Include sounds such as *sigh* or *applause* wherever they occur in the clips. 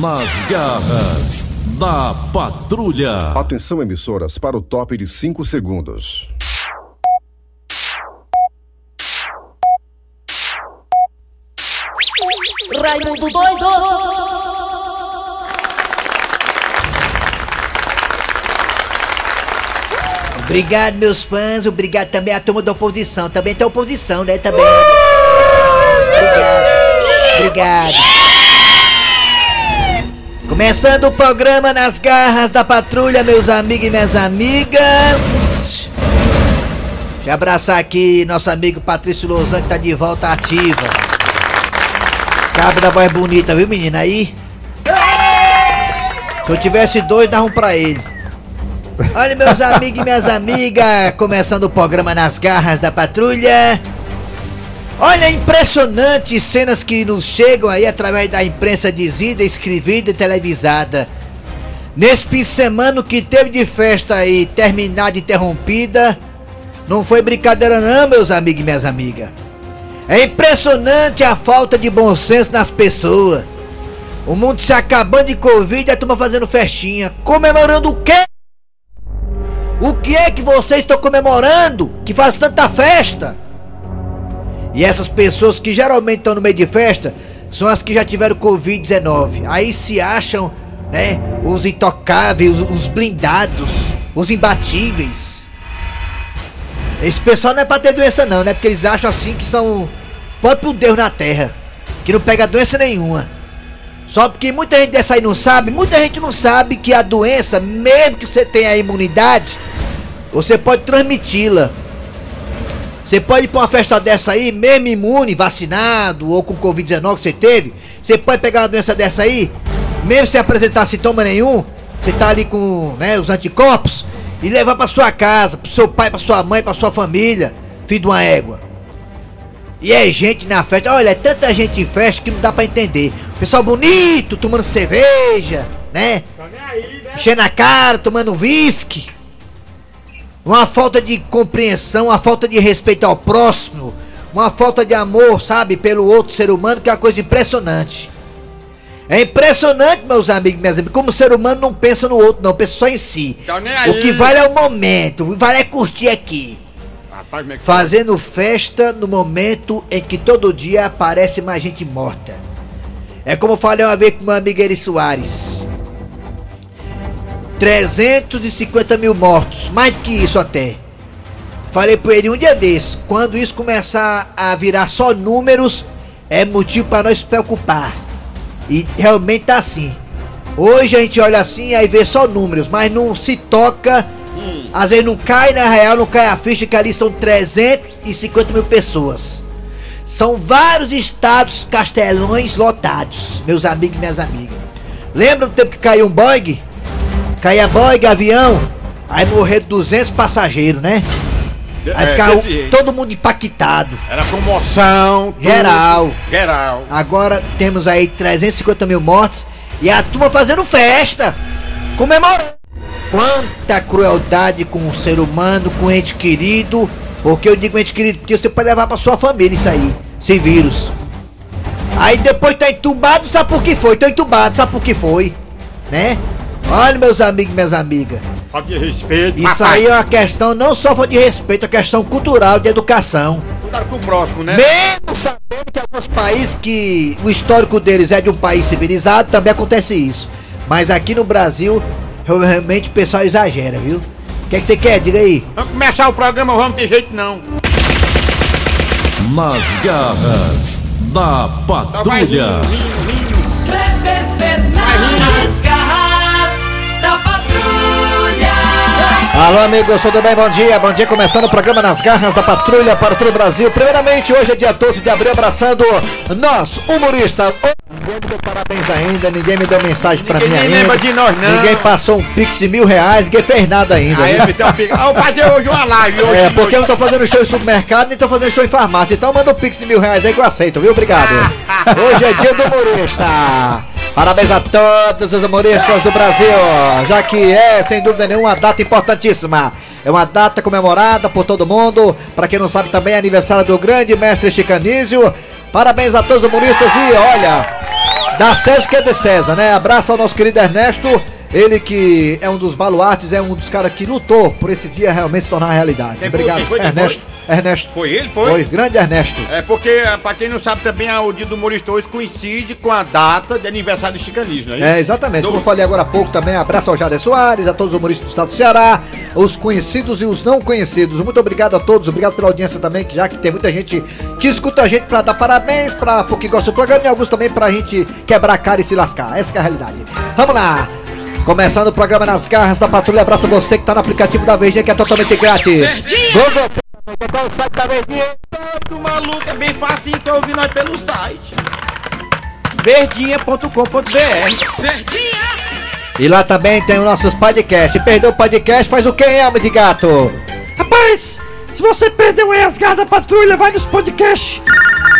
Nas garras da patrulha. Atenção, emissoras, para o top de 5 segundos. Raimundo doido! Obrigado, meus fãs. Obrigado também à turma da oposição. Também tem oposição, né? Também. Obrigado. Obrigado. Começando o programa nas garras da patrulha, meus amigos e minhas amigas. Deixa eu abraçar aqui nosso amigo Patrício Lozan, que tá de volta ativa. Cabo da voz bonita, viu, menina? Aí. Se eu tivesse dois, dava um pra ele. Olha, meus amigos e minhas amigas, começando o programa nas garras da patrulha. Olha, impressionante cenas que nos chegam aí através da imprensa dizida, escrevida e televisada. Nesse fim de semana que teve de festa aí, terminada interrompida, não foi brincadeira não, meus amigos e minhas amigas. É impressionante a falta de bom senso nas pessoas. O mundo se acabando de Covid e a turma fazendo festinha. Comemorando o quê? O que é que vocês estão comemorando que faz tanta festa? E essas pessoas que geralmente estão no meio de festa são as que já tiveram Covid-19. Aí se acham, né, os intocáveis, os, os blindados, os imbatíveis. Esse pessoal não é pra ter doença não, né? Porque eles acham assim que são próprio Deus na terra. Que não pega doença nenhuma. Só porque muita gente dessa aí não sabe, muita gente não sabe que a doença, mesmo que você tenha a imunidade, você pode transmiti-la. Você pode ir pra uma festa dessa aí, mesmo imune, vacinado ou com Covid-19 que você teve, você pode pegar uma doença dessa aí, mesmo sem apresentar sintoma nenhum, você tá ali com né, os anticorpos, e levar pra sua casa, pro seu pai, pra sua mãe, pra sua família, filho de uma égua. E é gente na festa, olha, é tanta gente em festa que não dá pra entender. Pessoal bonito, tomando cerveja, né? Enchendo a cara, tomando whisky. Uma falta de compreensão, uma falta de respeito ao próximo, uma falta de amor, sabe, pelo outro ser humano, que é uma coisa impressionante. É impressionante, meus amigos, minhas amigas, como o ser humano não pensa no outro, não, pensa só em si. O que vale é o momento, o que vale é curtir aqui. Rapaz, é Fazendo festa no momento em que todo dia aparece mais gente morta. É como eu falei uma vez com meu amigo Eri Soares. 350 mil mortos, mais do que isso até. Falei pra ele um dia desse, quando isso começar a virar só números, é motivo para nós preocupar. E realmente tá assim. Hoje a gente olha assim aí vê só números, mas não se toca. Às vezes não cai na real, não cai a ficha que ali são 350 mil pessoas. São vários estados castelões lotados, meus amigos e minhas amigas. Lembra do tempo que caiu um Boeing? Caía Boeing, avião, aí morreram 200 passageiros, né? Aí É, ficava todo mundo impactado. Era promoção. Geral. Geral. Agora temos aí 350 mil mortos e a turma fazendo festa, comemorando. Quanta crueldade com o ser humano, com ente querido. Porque eu digo ente querido, porque você pode levar pra sua família isso aí, sem vírus. Aí depois tá entubado, sabe por que foi? Tô entubado, sabe por que foi? Né? Olha, meus amigos e minhas amigas. Falta de respeito. Isso papai. aí é uma questão não só de respeito, é questão cultural, de educação. Cuidado com o próximo, né? Mesmo sabendo que alguns países que o histórico deles é de um país civilizado, também acontece isso. Mas aqui no Brasil, realmente o pessoal exagera, viu? O que, é que você quer? Diga aí. Vamos começar o programa, vamos ter jeito não. Nas garras da rindo, patrulha. Alô, amigos, tudo bem? Bom dia, bom dia. Começando o programa Nas Garras da Patrulha para todo o Brasil. Primeiramente, hoje é dia 12 de abril, abraçando nós, humoristas. Ninguém me deu parabéns ainda, ninguém me deu mensagem pra Ninguém mim ainda. lembra de nós, não. Ninguém passou um pix de mil reais, ninguém fez nada ainda. Aí um pico. Ah, eu fazer hoje uma live. Hoje É, porque eu não tô fazendo show em supermercado, nem tô fazendo show em farmácia. Então manda um pix de mil reais aí que eu aceito, viu? Obrigado. *laughs* Hoje é dia do humorista. Parabéns a todos os humoristas do Brasil, já que é, sem dúvida nenhuma, uma data importantíssima. É uma data comemorada por todo mundo. Pra quem não sabe, também é aniversário do grande mestre Chicanísio. Parabéns a todos os humoristas e olha, Da César que é de César, né? Abraço ao nosso querido Ernesto. Ele que é um dos baluartes, é um dos caras que lutou por esse dia realmente se tornar realidade. Quem foi? Obrigado, foi? Quem Ernesto. Ernesto. Foi ele? Foi? Foi, grande Ernesto. É porque, pra quem não sabe também, o dia do humorista hoje coincide com a data de aniversário de Chicanismo, não é? É, exatamente. Como eu falei agora há pouco também, abraço ao Jader Soares, a todos os humoristas do estado do Ceará, os conhecidos e os não conhecidos. Muito obrigado a todos, obrigado pela audiência também, que já que tem muita gente que escuta a gente pra dar parabéns, pra, porque gosta do programa e alguns também pra gente quebrar a cara e se lascar. Essa que é a realidade. Vamos lá! Começando o programa nas garras da patrulha, abraço você que tá no aplicativo da Verdinha, que é totalmente grátis. Google, qual o site da Verdinha? Todo maluco é bem fácil, então ouvir nós pelo site. verdinha.com.br E lá também tem os nossos podcasts. Perdeu o podcast, faz o que, alma de gato? Rapaz, se você perdeu aí as garras da patrulha, vai nos podcasts.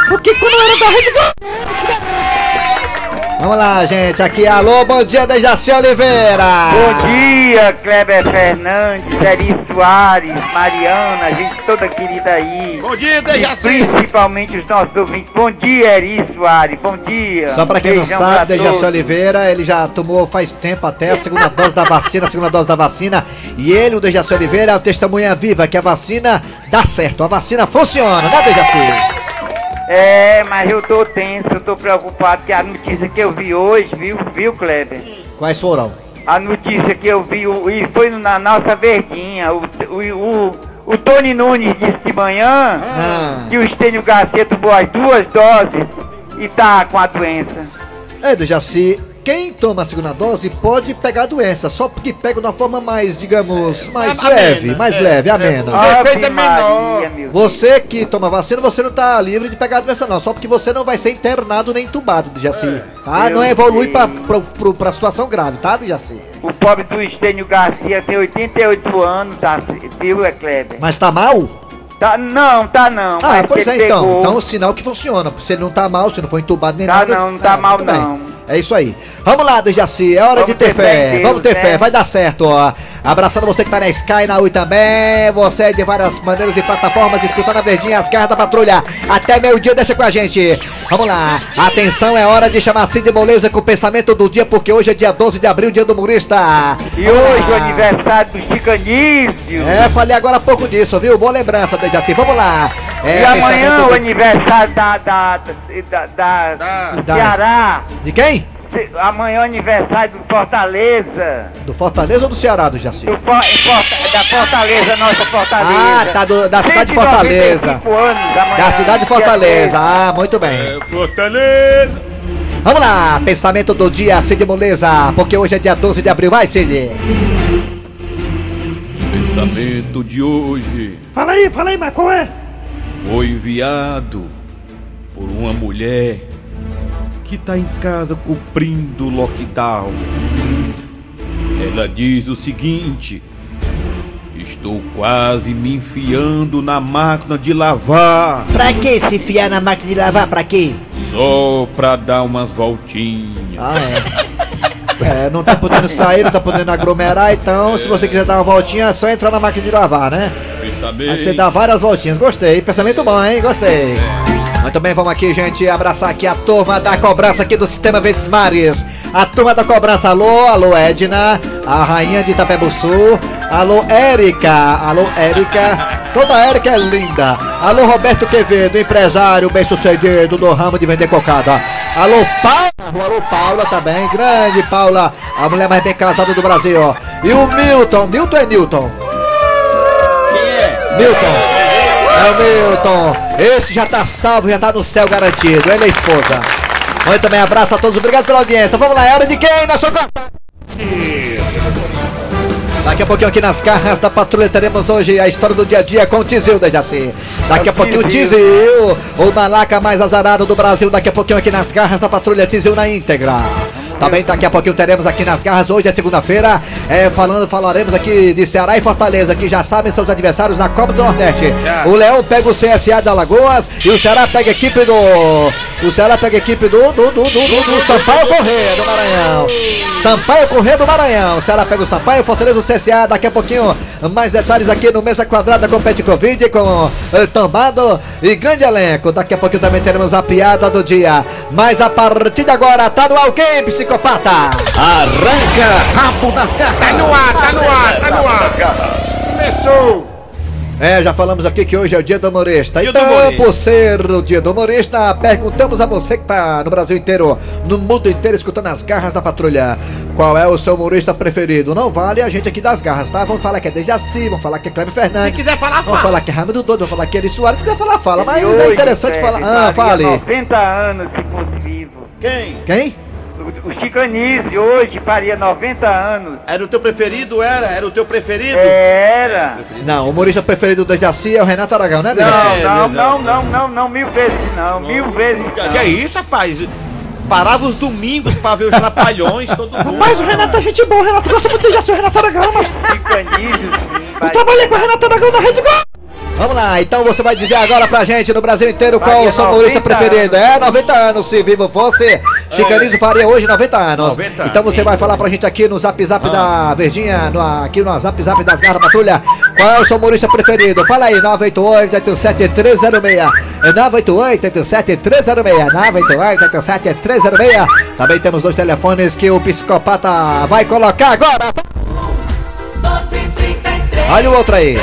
Porque quando era da Rede Globo. Vamos lá, gente. Aqui, alô, bom dia, Dejaci Oliveira. Bom dia, Kleber Fernandes, Eri Soares, Mariana, gente toda querida aí. Bom dia, E Dejaci. principalmente os nossos ouvintes. Bom dia, Eri Soares, bom dia. Só pra quem não Beijão sabe, pra Dejaci todos. Oliveira, ele já tomou faz tempo até a segunda dose da vacina, a segunda dose da vacina. E ele, o Dejaci Oliveira, é o testemunha viva que a vacina dá certo, a vacina funciona, né, Dejaci? É, mas eu tô tenso, eu tô preocupado que a notícia que eu vi hoje, viu, viu, Kleber? Quais foram? A notícia que eu vi, o- e foi na nossa verdinha, o, o, o, o Tony Nunes disse de manhã Ah. que o Estênio Garcia tomou as duas doses e tá com a doença. É, Dejaci, quem toma a segunda dose pode pegar a doença, só porque pega de uma forma mais, digamos, mais amena, leve, mais é, leve, é, amena. O efeito é menor. Você que toma vacina, você não tá livre de pegar a doença não, só porque você não vai ser internado nem entubado, Dejaci. Tá? Eu Não evolui sei. pra, pra, pra, pra situação grave, tá, Dejaci? O pobre do Estênio Garcia tem 88 anos, tá, viu, é Kleber? Mas tá mal? Tá, não, tá não. Ah, pois é, então. pegou. Então, o sinal que funciona. Se ele não tá mal, se não foi entubado nem Tá nada. não, não tá ah, mal não. É isso aí. Vamos lá, Dejaci. É hora Vamos de ter ter fé Deus, Vamos ter né? fé. Vai dar certo, ó. Abraçando você que tá na Sky, na Ui também. Você é de várias maneiras e plataformas, escutando a verdinha, as garras da patrulha. Até meio-dia, deixa com a gente. Vamos lá. Atenção, é hora de chamar Cid Moleza com o pensamento do dia, porque hoje é dia 12 de abril, dia do humorista. E hoje o lá. aniversário do Chicanísio. É, falei agora há pouco disso, viu? Boa lembrança, Dejaci. Vamos lá. É, e amanhã pensamento o aniversário da, da, da, da, Da- do da- Ceará. De quem? Amanhã é o aniversário do Fortaleza. Do Fortaleza ou do Ceará, do Jaci? Do For- Forta- da Fortaleza, nossa Fortaleza. Ah, tá do- da cidade de Fortaleza. 195 anos amanhã, Da cidade de Fortaleza. Ah, muito bem. É, Fortaleza. Vamos lá, pensamento do dia, Cid Moleza, porque hoje é dia 12 de abril. Vai, Cid. Pensamento de hoje Fala aí, fala aí, mas qual é? Foi enviado por uma mulher que tá em casa cumprindo o lockdown. Ela diz o seguinte: Estou quase me enfiando na máquina de lavar Pra que se enfiar na máquina de lavar? Pra quê? só pra dar umas voltinhas. Ah, é. É, não tá podendo sair, não tá podendo aglomerar, então se você quiser dar uma voltinha, é só entrar na máquina de lavar, né? Aí Perfeitamente. você dá várias voltinhas. Gostei, pensamento bom, hein? Gostei. Mas também vamos aqui, gente, abraçar aqui a turma da cobrança aqui do Sistema Verdes Mares. A turma da cobrança, alô, alô, Edna, a rainha de Itapebuçu. Alô, Érica, alô, Érica. Toda Érica é linda. Alô, Roberto Quevedo, empresário bem sucedido do ramo de vender cocada. Alô, Paula, alô, Paula também, grande Paula, a mulher mais bem casada do Brasil. E o Milton, Milton é Newton. Milton! É o Milton! Esse já tá salvo, já tá no céu garantido. Ele é a esposa. Oi, também abraço a todos, obrigado pela audiência. Vamos lá, é hora de quem? Na sua? Daqui a pouquinho aqui nas carras da patrulha teremos hoje a história do dia a dia com o Tizil da Jaci. Daqui a pouquinho o Tizil, o malaca mais azarado do Brasil. Daqui a pouquinho aqui nas garras da patrulha Tizil na íntegra. Também daqui a pouquinho teremos aqui nas garras, hoje é segunda-feira, é, falando, falaremos aqui de Ceará e Fortaleza, que já sabem seus adversários na Copa do Nordeste. O Leão pega o CSA de Alagoas e o Ceará pega a equipe do O Ceará pega a equipe do, do, do, do, do, do Sampaio Correia do Maranhão. Sampaio Correia do Maranhão. O Ceará pega o Sampaio, Fortaleza o CSA. Daqui a pouquinho, mais detalhes aqui no Mesa Quadrada com Pet Covid, com eh, Tambado e grande elenco. Daqui a pouquinho também teremos a piada do dia. Mas a partir de agora, tá no alguém, psicopata. Arranca rabo das garras. Tá no ar, tá no ar, tá no ar. Começou. É, já falamos aqui que hoje é o dia do humorista. Dia do então, humorista. por ser o dia do humorista, perguntamos a você que tá no Brasil inteiro, no mundo inteiro, escutando as garras da patrulha. Qual é o seu humorista preferido? Não vale a gente aqui das garras, tá? Vamos falar que é Dejaci, vamos falar que é Cleber Se Fernandes. quiser falar, Vamos fala. falar que é Raimundo Doido, vamos falar que é Eri Soares, quiser falar, fala, mas é interessante Fred, falar. Ah, fale. 90 anos se fosse vivo. Quem? Quem? O, Chicanise hoje faria 90 anos. Era o teu preferido, era? Era o teu preferido? Era. Não, o humorista preferido do Dejaci é o Renato Aragão, né? Não, É, não, não, não, não, não, mil vezes não, mil vezes Que é isso, rapaz? Parava os domingos pra ver os trapalhões, todo mundo. Mas o Renato é gente boa, o Renato gosta muito de Jaci, o Renato Aragão, mas Chicanise, sim. eu trabalhei com o Renato Aragão na Rede Globo. Vamos lá, então você vai dizer agora pra gente no Brasil inteiro qual o seu humorista 90 preferido. É, 90 anos, se vivo fosse. Chicanizo faria hoje 90 anos. 90 então você vai falar pra gente aqui no zap zap da Verdinha, no, aqui no zap zap das garras patrulha. Qual é o seu humorista preferido? Fala aí, 988 87 306. É 988 87 306. 988 87 306. Também temos dois telefones que o psicopata vai colocar agora. 1233 Olha o outro aí.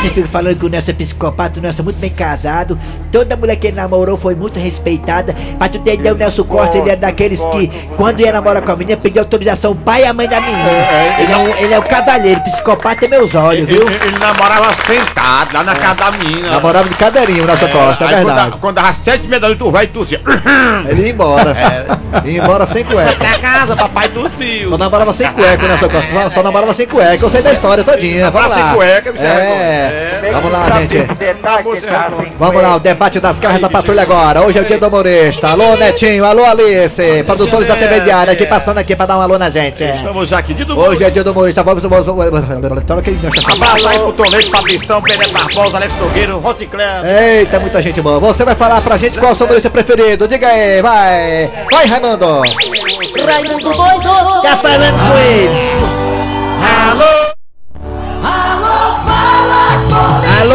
1333 A gente fica falando que o Nelson é psicopata, o Nelson é muito bem casado. Toda mulher que ele namorou foi muito respeitada. Pra tu ter ideia, o Nelson Costa, ele é daqueles que, quando ia namorar com a menina, pedia autorização o pai e a mãe da menina. Ele é, um, ele é o cavaleiro, psicopata é meus olhos, Ele, viu? ele- ele namorava sentado lá na casa da mina. Namorava de cadeirinho o Nelson Costa, é quando, verdade. dá- quando dava sete meia da noite, tu vai e tossia. *laughs* Ele ia embora. Ia embora sem cueca. Pra casa, papai tossiu. Só namorava sem cueca o Nelson Costa. Só, só namorava sem cueca. Eu sei da história todinha. Vamos lá. sem cueca, bicho, É. é. Vamos lá, gente. tá assim, Vamos lá, o debate das garras da patrulha agora. Hoje é o dia do humorista. Alô, Netinho. Alô, Alice. Produtores da TV Diária aqui passando aqui pra dar um alô na gente. Estamos aqui de domingo. Hoje é dia do humorista. Vamos, vamos, vamos. Abraço aí pro Toledo, Fabrição, Pelé Barbosa, Alex Nogueiro, Roticler. Eita, muita gente boa. Você vai falar pra gente qual é o seu humorista preferido. Diga aí, vai. Vai, Raimundo. Raimundo doido Tá falando com ele. Alô, Alô,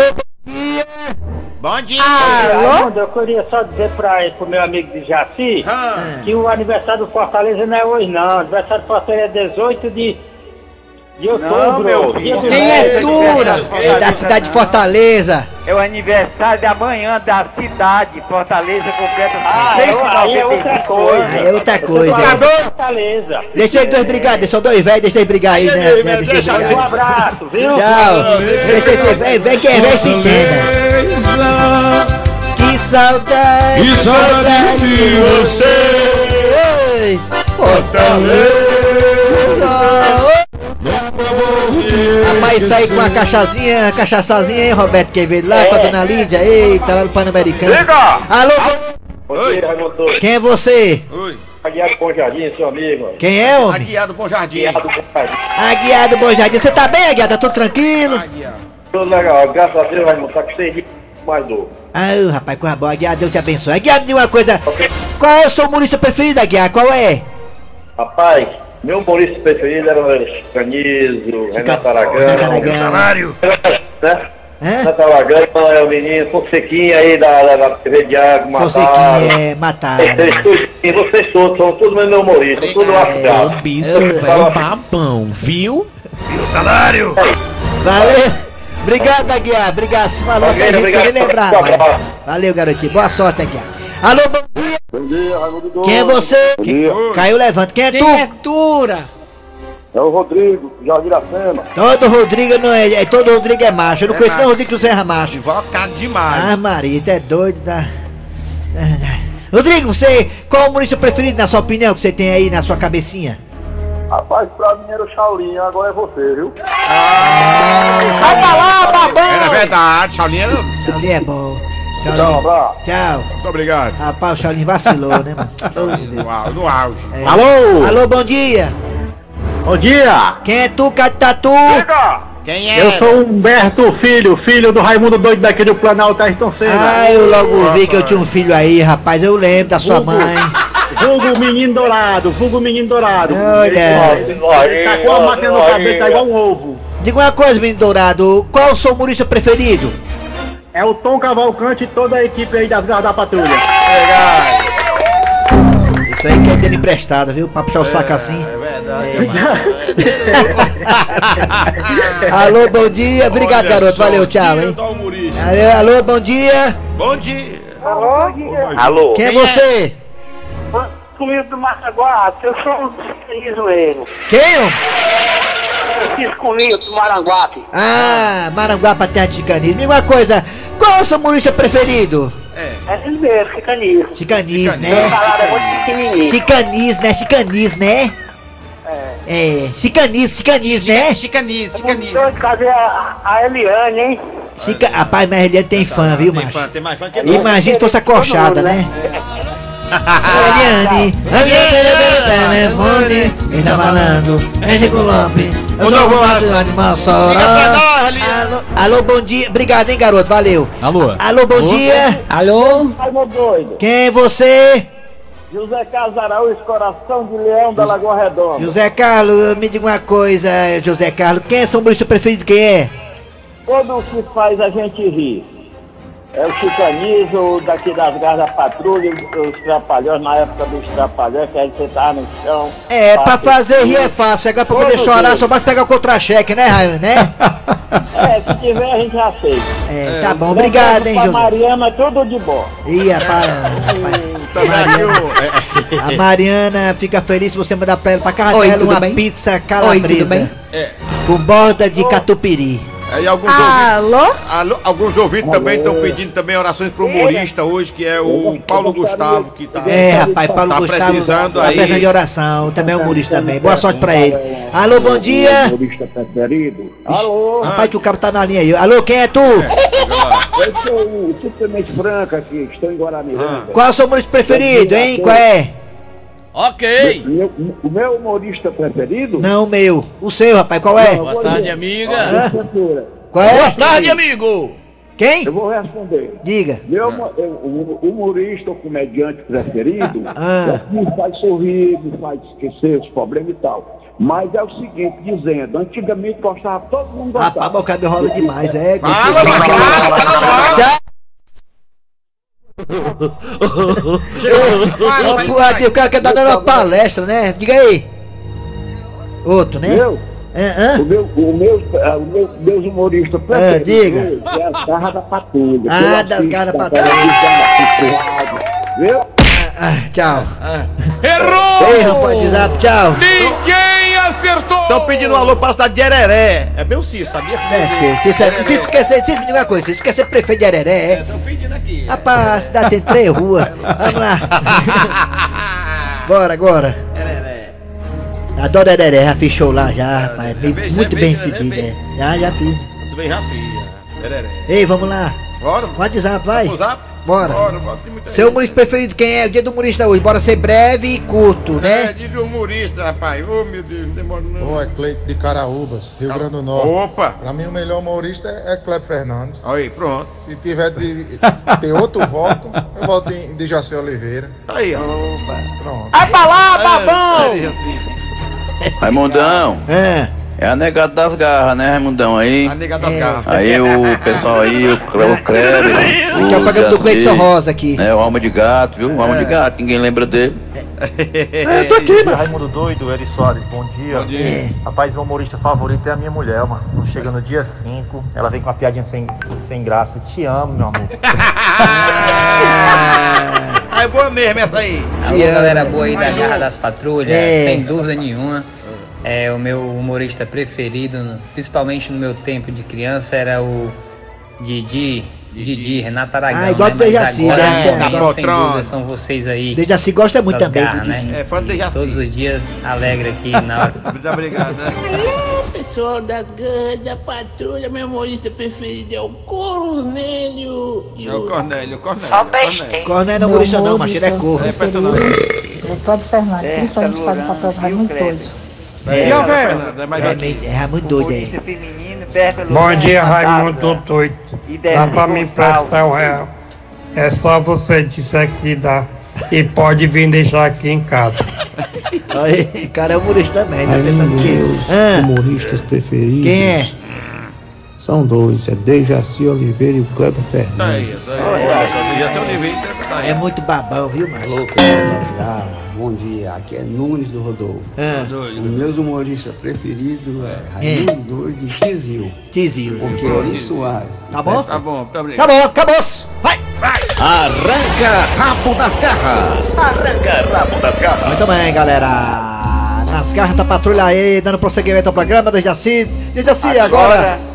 Bom dia. Raimundo, eu queria só dizer para pro meu amigo de Jaci Ah, que o aniversário do Fortaleza não é hoje não. O aniversário do Fortaleza é 18 de, de outubro. meu filho. Quem é Tura? é da cidade de Fortaleza. É o aniversário da manhã da cidade. Fortaleza completa Ah, eu- aí é outra coisa. Aí é outra coisa. Fortaleza. Deixa eles dois brigar, deixa os dois velhos, deixa eles brigar aí, né? né, Deixa eles deixa- brigar. Um abraço, viu? Tchau. Deixa esse velho, vem que é velho se entenda. Que saudade, que saudade de você. Fortaleza. Rapaz, sair com uma cachaçinha, cachaçazinha, hein, Roberto Quevedo, lá pra Dona Lídia, eita, lá no Pan-Americano. Alô, Oi. dia, Raimundo. quem é você? Oi. Aguiado Bom Jardim, seu amigo. Quem é, homem? Aguiado Bom Jardim. Aguiado Bom Jardim. Aguiado Bom Jardim. Você tá bem, Aguiado? Tá tudo tranquilo? Aguiado. Tudo legal, graças a Deus, Raimundo. Tá com seis dias mais novo. Ah, rapaz, coisa boa. Aguiar, Deus te abençoe. Aguiar, me diga uma coisa. Qual é o seu humorista preferido, Aguiar? Qual é? Rapaz, meu humorista preferido era o Canizo, Renato Aragão. Renato Aragão. *laughs* Né? Hã? Renato Aragão é o menino Fonsequinha aí da, da, da TV Diago, mataram. Fonsequinha, é, mataram. Vocês, todos- e vocês todos, são todos meu humorista, tudo lascado. Bicho, Eu- velho, babão, viu? Valeu. Obrigado, Aguiar. Obrigado. Se falou que a gente Obrigado, queria lembrar. Valeu, garotinho. Boa sorte, Aguiar. Alô, bom dia. Bom dia, Raimundo. Quem é você? dia. Caiu, levanta. Quem é tu? Quem é Tura? É o Rodrigo, Jardim Iracema. Todo Rodrigo não é, é. Todo Rodrigo é macho. Eu não É conheço nem macho. Rodrigo Serra macho. Invocado demais. Ah, Maria, tu é doido da. Rodrigo, você. Qual é o humorista preferido, na sua opinião, que você tem aí na sua cabecinha? Rapaz, pra mim era o Shaolin, agora é você, viu? Sai pra lá, babão! Era verdade, Paulinho era... Shaolin é bom. Tchau, abraço. Tchau. Muito obrigado. Rapaz, o Shaolin vacilou, né, mano? *laughs* Oh. No, au- no auge. Alô? Alô, bom dia. Bom dia! Quem é tu, Catatu? Quem é? Eu sou o Humberto Filho, filho do Raimundo Doido daqui do Planalto Ayrton Senna. Ah, eu logo vi que eu tinha um filho aí, rapaz. Eu lembro da sua mãe. Vulgo Menino Dourado, vulgo Menino Dourado. Olha. Ele tá com a máquina no cabelo, tá igual um ovo. Diga uma coisa, menino dourado. Qual o seu humorista preferido? É o Tom Cavalcante e toda a equipe aí das garras da patrulha. Isso aí que é dinheiro emprestado, viu? Pra puxar o saco assim. É verdade. *laughs* Alô, bom dia. Obrigado, Olha garoto. Valeu, tchau, hein? Alô, alô, bom dia. Bom dia. Alô? Quem é Quem é? você? Comigo do Maranguá, eu sou um zoeiro. Quem? ó? Francisco comigo do Maranguape. Ah, Maranguapa, terra de chicanismo. Me diga uma coisa. Qual é o seu humorista preferido? É ele mesmo, fica nisso. Chicanis, O né? é. Chicanis, né? Chicanis, né? É, chicanis, chicanis, né? Chicanice, Muito chicanice. doido fazer a, a Eliane, hein? Chica... Rapaz, mas ele tem fã, viu, Tem macho? fã, tem mais fã que Imagina se fosse acochada, né? Eliane, telefone, quem tá falando? É Chico Lopes. Eu o de Mossoró. Liga pra nós, Eliane. Alô, alô, bom dia. Obrigado, hein, garoto. Valeu. Alô? Alô, bom dia. Alô? Quem é você? José Carlos Araújo, coração de leão da Lagoa Redonda. José Carlos, me diga uma coisa, José Carlos. Quem é seu humorista preferido? Quem é? Todo o que faz a gente rir. É o Chicanizo, daqui das garras da patrulha, os trapalhões, na época dos trapalhões, que a gente sentava no chão. É, pra fazer rir é fácil. Agora pra poder chorar dia. só basta pegar o contra-cheque, né, Raio, né? *laughs* É, se tiver a gente já fez. É, tá bom. Obrigado, hein, José. Mariana, tudo de bom. Ih, rapaz, rapaz. Também aqui o. A Mariana fica feliz se você mandar pra ela pra casa Oi, dela uma bem? pizza Oi, calabresa. tudo bem? É. Com borda de catupiry. Aí alguns ouvintes. Alô? Alô, alguns ouvintes também estão pedindo também orações pro humorista hoje, que é o Paulo Gustavo, que tá. É, rapaz, Paulo Tá Gustavo. precisando tá aí. precisando de oração. Também é humorista também. Boa sorte pra ele. Alô, bom dia. Humorista preferido. Alô, Ah, Rapaz, o cabo tá na linha aí. Alô, quem é tu? *laughs* eu sou o Simplesmente Franca aqui, estou em Guaramiranga. Qual é o seu humorista preferido, hein? Qual é? Ok. Meu- o meu humorista preferido? Não, o meu. O seu, rapaz, qual é? Boa tarde, amiga. Qual é? Boa tarde, amigo. Quem? Eu vou responder. Diga. Meu eu- humorista ou comediante preferido *laughs* Ah. é me faz sorrir, me faz esquecer os problemas e tal. Mas é o seguinte, dizendo, antigamente gostava, todo mundo Rapaz, gostava. o cabelo rola demais, é. Fala, fala, fala, Tchau. Ô, pô, o cara quer dar dando uma palestra, né? Diga aí. Outro, né? Meu, É, hã? o meu, o meu, ah, o meu, meus humoristas Ah, diga. é as garras da patrulha. Ah, das garras da patrulha. Viu? Ah, tchau. Errou! Ei, rapaz, WhatsApp, tchau. Ninguém acertou! Estão pedindo um alô para a cidade de Ereré. É bem o Cis, sabia? É, uma coisa, se tu quer ser prefeito de Areré, é? Estão pedindo aqui. Rapaz, a cidade tem três ruas. Vamos lá. *laughs* Bora, agora. Adoro Areré, já fiz show lá já, rapaz. Me- fez, muito já bem já recebido, é. Já, já fiz. Tudo bem, Rafinha. Ereré. Ei, vamos lá. Bora? WhatsApp, vai. Zap? Bora. Bora, bora. Tem muita Seu humorista preferido quem é? O dia do humorista hoje. Bora ser breve e curto, É, né? diz o humorista, rapaz. Ô, meu Deus, não demora não. Bom, é Cleito de Caraúbas, Rio Grande do Norte. Opa! Pra mim, o melhor humorista é é Cleber Fernandes. Aí, pronto. Se tiver de ter outro voto, eu voto em Dejaci Oliveira. Tá aí, ó. Pronto. Vai pra lá, babão. Raimundão, É. é a negada das garras, né, Raimundão? Aí, A nega das É. garras. aí o pessoal aí, o, o *laughs* Kleber, Aqui é o programa do Cleiton Rosa aqui. né, o Alma de Gato, viu? O Alma de Gato, ninguém lembra dele. Eu tô aqui, mano. Raimundo Doido, Eri Soares, bom dia. Bom dia. É. Rapaz, meu humorista favorito é a minha mulher, mano. Chega no dia 5, ela vem com uma piadinha sem, sem graça. Te amo, meu amor. Ah, *laughs* é boa mesmo essa aí. Te amo. galera boa aí da Garra das Patrulhas, É. sem dúvida nenhuma. É o meu humorista preferido, principalmente no meu tempo de criança, era o Didi, Didi, Renato Aragão. Ah, igual né? do Dejaci, agora, né? Capotão. sem dúvida, são vocês aí. Dejaci gosta muito também do garras, né? É fã do Dejaci. Todos os dias alegre aqui na hora. *laughs* Muito obrigado, né? Pessoal da Garra da Patrulha, meu humorista preferido é o Cornélio. É o Cornélio, o Cornélio. Só o Cornélio. Corné não é humorista não, mas ele é corno. É personagem. É Cláudio Fernandes, principalmente faz o papel do Raimundo Doido. É, E a Fernanda, é é, meio- é muito doido, é. Bom dia. Raimundo Doido. Dá pra me emprestar o real. É só você dizer que dá. E pode vir deixar aqui em casa. Aí, cara é humorista também, tá pensando que. Ah, humoristas preferidos. Quem é? São dois, é Dejaci Oliveira e o Kleber Fernandes. é muito babão, viu, mano? Ah, bom dia, aqui é Nunes do Rodolfo. Ah. O meu humorista preferido é Raimundo Doido e Tizil. Tizil. Porque Eri Soares. Tá bom? Tá bom, tá bem. Acabou, acabou! Vai! Arranca rabo das garras. Arranca rabo das garras. Muito bem, galera. Nas garras da patrulha aí, dando prosseguimento ao programa, desde assim. Desde assim, agora.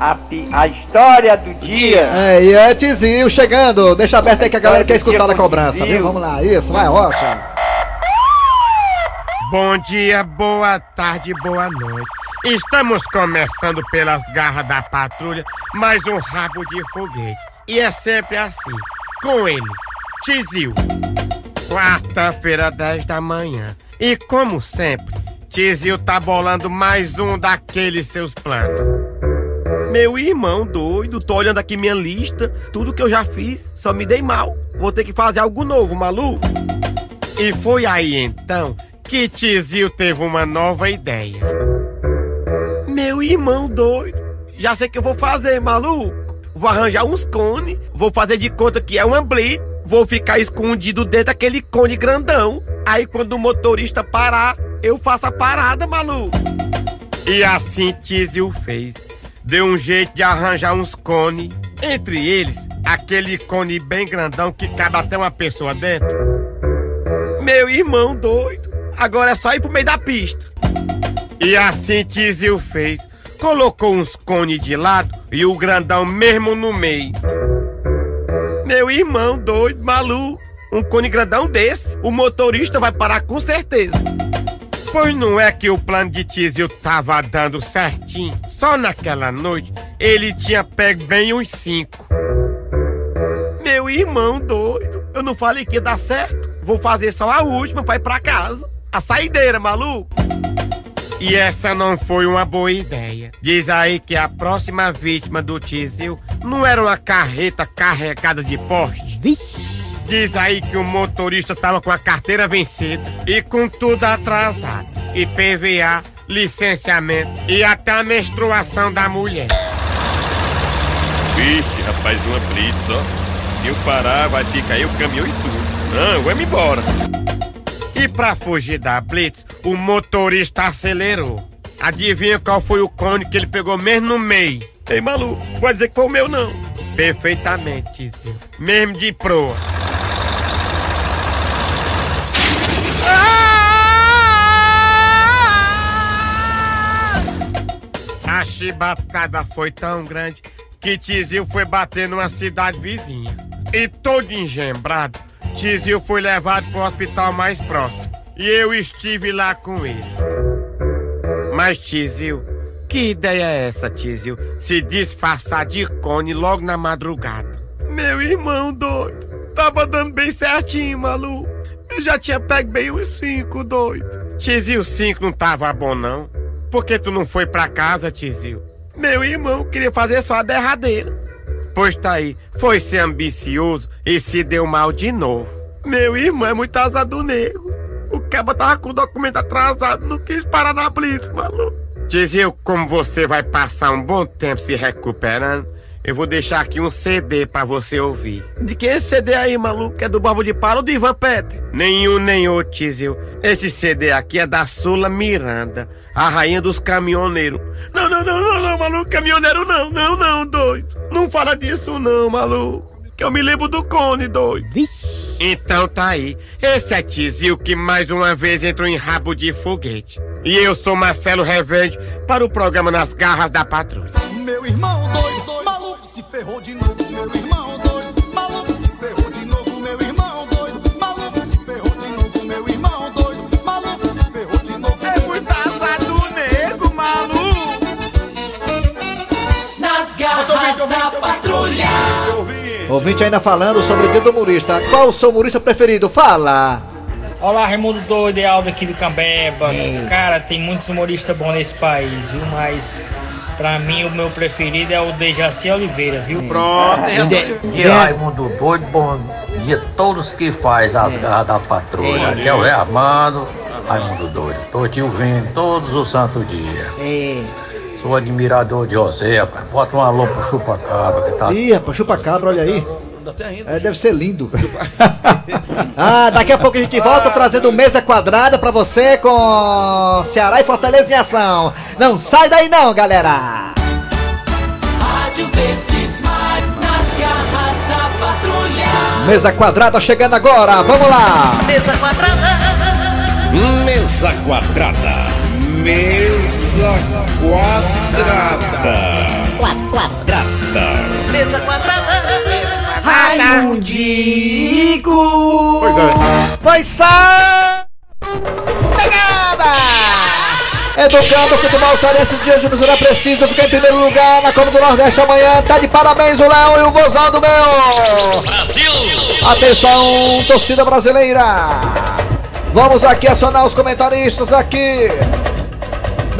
A, a história do dia. É, e é Tizil chegando. Deixa aberto aí que a galera quer escutar dia a cobrança, viu? Vamos lá, isso, vai, Rocha. Bom dia, boa tarde, boa noite. Estamos começando pelas garras da patrulha, mais um rabo de foguete. E é sempre assim, com ele, Tizil. Quarta-feira, 10 da manhã. E como sempre, Tizil tá bolando mais um daqueles seus planos. Meu irmão doido, tô olhando aqui minha lista, tudo que eu já fiz, só me dei mal. Vou ter que fazer algo novo, maluco. E foi aí então que Tizil teve uma nova ideia. Meu irmão doido, já sei o que eu vou fazer, maluco. Vou arranjar uns cones, vou fazer de conta que é uma blitz, vou ficar escondido dentro daquele cone grandão. Aí quando o motorista parar, eu faço a parada, maluco. E assim Tizil fez. Deu um jeito de arranjar uns cones. Entre eles, aquele cone bem grandão que cabe até uma pessoa dentro. Meu irmão doido. Agora é só ir pro meio da pista. E assim Tizil fez. Colocou uns cones de lado e o grandão mesmo no meio. Meu irmão doido, maluco. Um cone grandão desse, o motorista vai parar com certeza. Pois não é que o plano de Tizil tava dando certinho? Só naquela noite ele tinha pego bem uns cinco. Meu irmão doido, eu não falei que ia dar certo. Vou fazer só a última pra ir pra casa. A saideira, maluco. E essa não foi uma boa ideia. Diz aí que a próxima vítima do Tizil não era uma carreta carregada de poste. Diz aí que o motorista tava com a carteira vencida e com tudo atrasado. IPVA, licenciamento e até a menstruação da mulher. Vixe, rapaz, uma blitz, ó. Se eu parar, vai ter cair o caminhão e tudo. Não, vamos embora. E pra fugir da blitz, o motorista acelerou. Adivinha qual foi o cone que ele pegou mesmo no meio? Ei, maluco, pode dizer que foi o meu não. Perfeitamente, Tizio. Mesmo de proa. A chibatada foi tão grande que Tizil foi bater numa cidade vizinha. E todo engembrado, Tizil foi levado para o hospital mais próximo. E eu estive lá com ele. Mas Tizil, que ideia é essa, Tizil? Se disfarçar de cone logo na madrugada. Meu irmão doido, tava dando bem certinho, maluco. Eu já tinha pego bem os cinco, doido. Tizil, cinco não tava bom, não. Por que tu não foi pra casa, Tizil? Meu irmão queria fazer só a derradeira. Pois tá aí, foi ser ambicioso e se deu mal de novo. Meu irmão é muito azar do nego. O caba tava com o documento atrasado, não quis parar na blitz, maluco. Tizil, como você vai passar um bom tempo se recuperando, eu vou deixar aqui um CD pra você ouvir. De que esse CD aí, maluco? É do Bobo de Palo ou do Ivan Peter? Nenhum nem outro, Tizil. Esse CD aqui é da Sula Miranda, a rainha dos caminhoneiros. Não, não, não, não, não, maluco, caminhoneiro não, não, não, doido. Não fala disso não, maluco. Que eu me lembro do Cone, doido. Então tá aí. Esse é Tizil que mais uma vez entrou em rabo de foguete. E eu sou Marcelo Revende para o programa Nas Garras da Patrulha. Meu irmão doido, maluco se ferrou de novo. Da patrulha. Ouvinte ainda falando sobre o dia do humorista. Qual o seu humorista preferido? Fala! Olá, Raimundo Doido e Aldo aqui do Cambeba. Cara, tem muitos humoristas bons nesse país, viu? Mas Pra mim, o meu preferido é o Dejaci Oliveira, viu? Pronto, Dia Raimundo Doido, bom dia a todos que faz as garras da patrulha. Aqui é o Rei Armando, Raimundo Doido. Tô te ouvindo todos os santos dias. Sou admirador de você, rapaz. Bota um alô pro chupa-cabra que tá... Ih, rapaz, chupa-cabra, olha aí. É, deve ser lindo. *laughs* ah, daqui a pouco a gente volta trazendo mesa quadrada pra você com Ceará e Fortaleza em ação. Não sai daí não, galera. Rádio Verdes Mar, nas garras da patrulha. Mesa quadrada chegando agora, vamos lá. Mesa quadrada. Mesa quadrada. Mesa quadrada. Quadrada. Mesa quadrada. Raimundico. Pois é. Vai sair. Pegada. Educando o futebol cearense de hoje, será preciso ficar em primeiro lugar na Copa do Nordeste amanhã. Tá de parabéns o Léo e o Gozão do meu. Brasil. Atenção, torcida brasileira. Vamos aqui acionar os comentaristas aqui.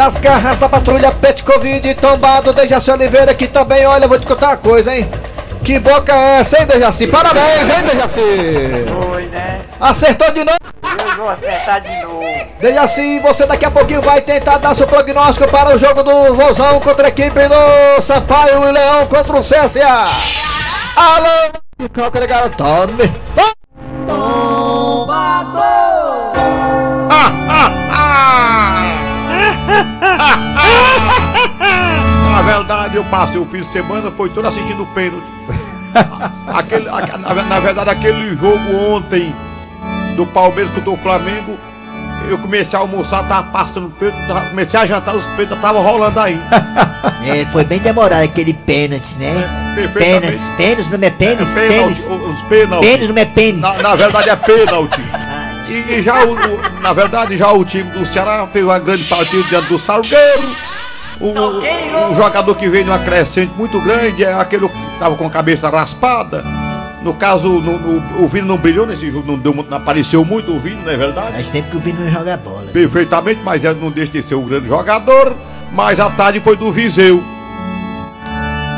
Nas garras da patrulha Petkovid, tombado Dejaci Oliveira, que também, olha, vou te contar uma coisa, hein? Que boca é essa, hein, Dejaci? Parabéns, hein, Dejaci? Foi, né? Acertou de novo? Eu vou acertar de novo. Dejaci, você daqui a pouquinho vai tentar dar seu prognóstico para o jogo do Vozão contra a equipe do Sampaio e Leão contra o CSA. Alô, qual garoto? Tome. Na verdade, eu passei o fim de semana, foi todo assistindo o pênalti. *laughs* aquele, a- na, na verdade, aquele jogo ontem do Palmeiras contra o Flamengo, eu comecei a almoçar, tava passando pênalti, tava- comecei a jantar, os pênaltis estavam rolando aí. *laughs* É, foi bem demorado aquele pênalti, né? perfeitamente. Pênalti, pênalti, não é? Pênalti, Pênis. os pênaltis. Pênis não é pênis. Na, na verdade é pênalti. *laughs* E, e já o- na verdade já o time do Ceará fez uma grande partida diante do Salgueiro. O, o- o jogador que veio numa crescente muito grande é aquele que estava com a cabeça raspada. No caso, no- no- o Vini não brilhou nesse jogo, não, deu, muito- não apareceu muito o Vini, não é verdade? Faz tempo que o Vini não joga bola. Perfeitamente, mas ele não deixa de ser um grande jogador. Mas a tarde foi do Viseu.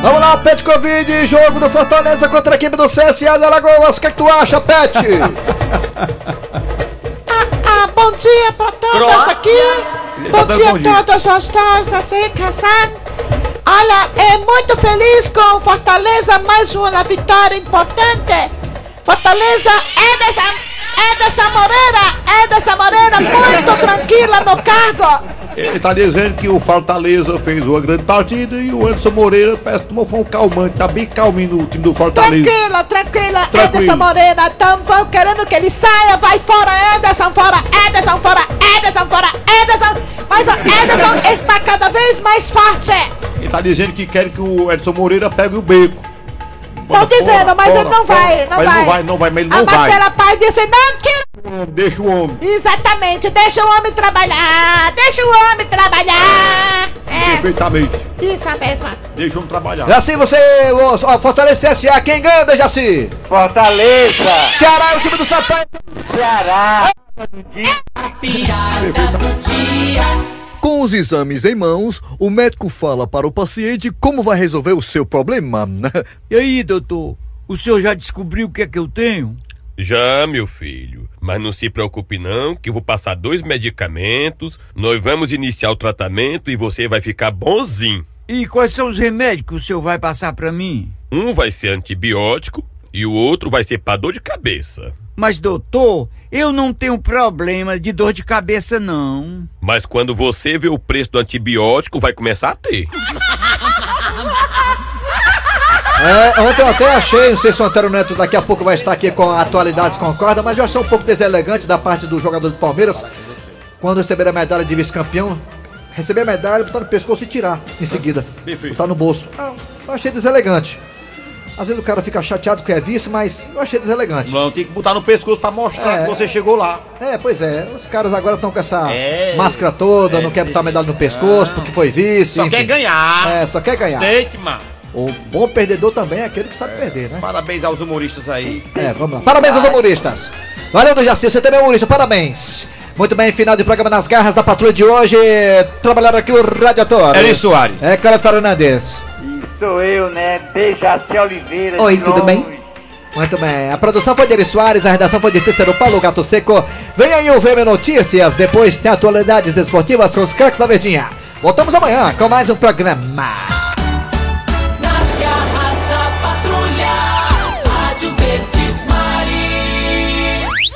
Vamos lá, Pet Covid, jogo do Fortaleza contra a equipe do CSA de Alagoas. O que, é que tu acha, Pet? *laughs* Ah, bom dia pra todos Croácia. aqui. Tá Bom dia a todos os dois aqui, casando. Olha, é muito feliz com Fortaleza, mais uma vitória importante. Fortaleza é dessa, é dessa Moreira, é dessa Moreira, muito tranquila no cargo. Ele está dizendo que o Fortaleza fez uma grande partida e o Anderson Moreira parece que tomou foi um calmante, tá bem calminho no time do Fortaleza. Tranquila, tranquila, Tranquilo. Ederson Moreira, estamos querendo que ele saia, vai fora, Ederson fora, Ederson fora, Ederson fora, Ederson, mas o Ederson está cada vez mais forte. Ele está dizendo que quer que o Edson Moreira pegue o beco. Estão dizendo, mas ele não vai, não mas vai. não vai, não vai, mas ele A não vai. Marcela Paz disse, não tira. Deixa o homem. Exatamente, deixa o homem trabalhar, deixa o homem trabalhar. É, Perfeitamente. isso mesmo. Deixa o homem trabalhar. Jaci, você, ó, Fortaleza CSA, quem ganha, Jaci? Fortaleza. Ceará é o time do Sampaio. Ceará. Piada do dia. Com os exames em mãos, o médico fala para o paciente como vai resolver o seu problema. *laughs* E aí, doutor? O senhor já descobriu o que é que eu tenho? Já, meu filho. Mas não se preocupe não, que eu vou passar dois medicamentos, nós vamos iniciar o tratamento e você vai ficar bonzinho. E quais são os remédios que o senhor vai passar pra mim? Um vai ser antibiótico e o outro vai ser para dor de cabeça. Mas, doutor, eu não tenho problema de dor de cabeça, não. Mas quando você vê o preço do antibiótico, vai começar a ter. É, ontem eu até achei, não sei se o Antero Neto daqui a pouco vai estar aqui com atualidades concorda, mas eu achei um pouco deselegante da parte do jogador do Palmeiras quando receber a medalha de vice-campeão, receber a medalha, botar no pescoço e tirar em seguida. Botar no bolso. Ah, eu achei deselegante. Às vezes o cara fica chateado que é vice, mas eu achei deselegante. Não, tem que botar no pescoço pra mostrar É. que você chegou lá. É, pois é. Os caras agora estão com essa É. máscara toda, não quer botar a medalha no pescoço porque foi vice. Só enfim. quer ganhar. É, só quer ganhar. Aceite, mano. O bom perdedor também é aquele que sabe perder, né? Parabéns aos humoristas aí. É, vamos lá. Parabéns aos humoristas. Valeu, do Jaci, você também é humorista, parabéns. Muito bem, final de programa nas garras da patrulha de hoje. Trabalharam aqui o Radiator. Eri Soares. É, Cléber Fernandes. E sou eu, né? Dejaci Oliveira. Oi, de tudo longe. bem? Muito bem, a produção foi de Eri Soares, a redação foi de Cícero Paulo Gato Seco. Vem aí o VM Notícias, depois tem atualidades esportivas com os craques da Verdinha. Voltamos amanhã com mais um programa.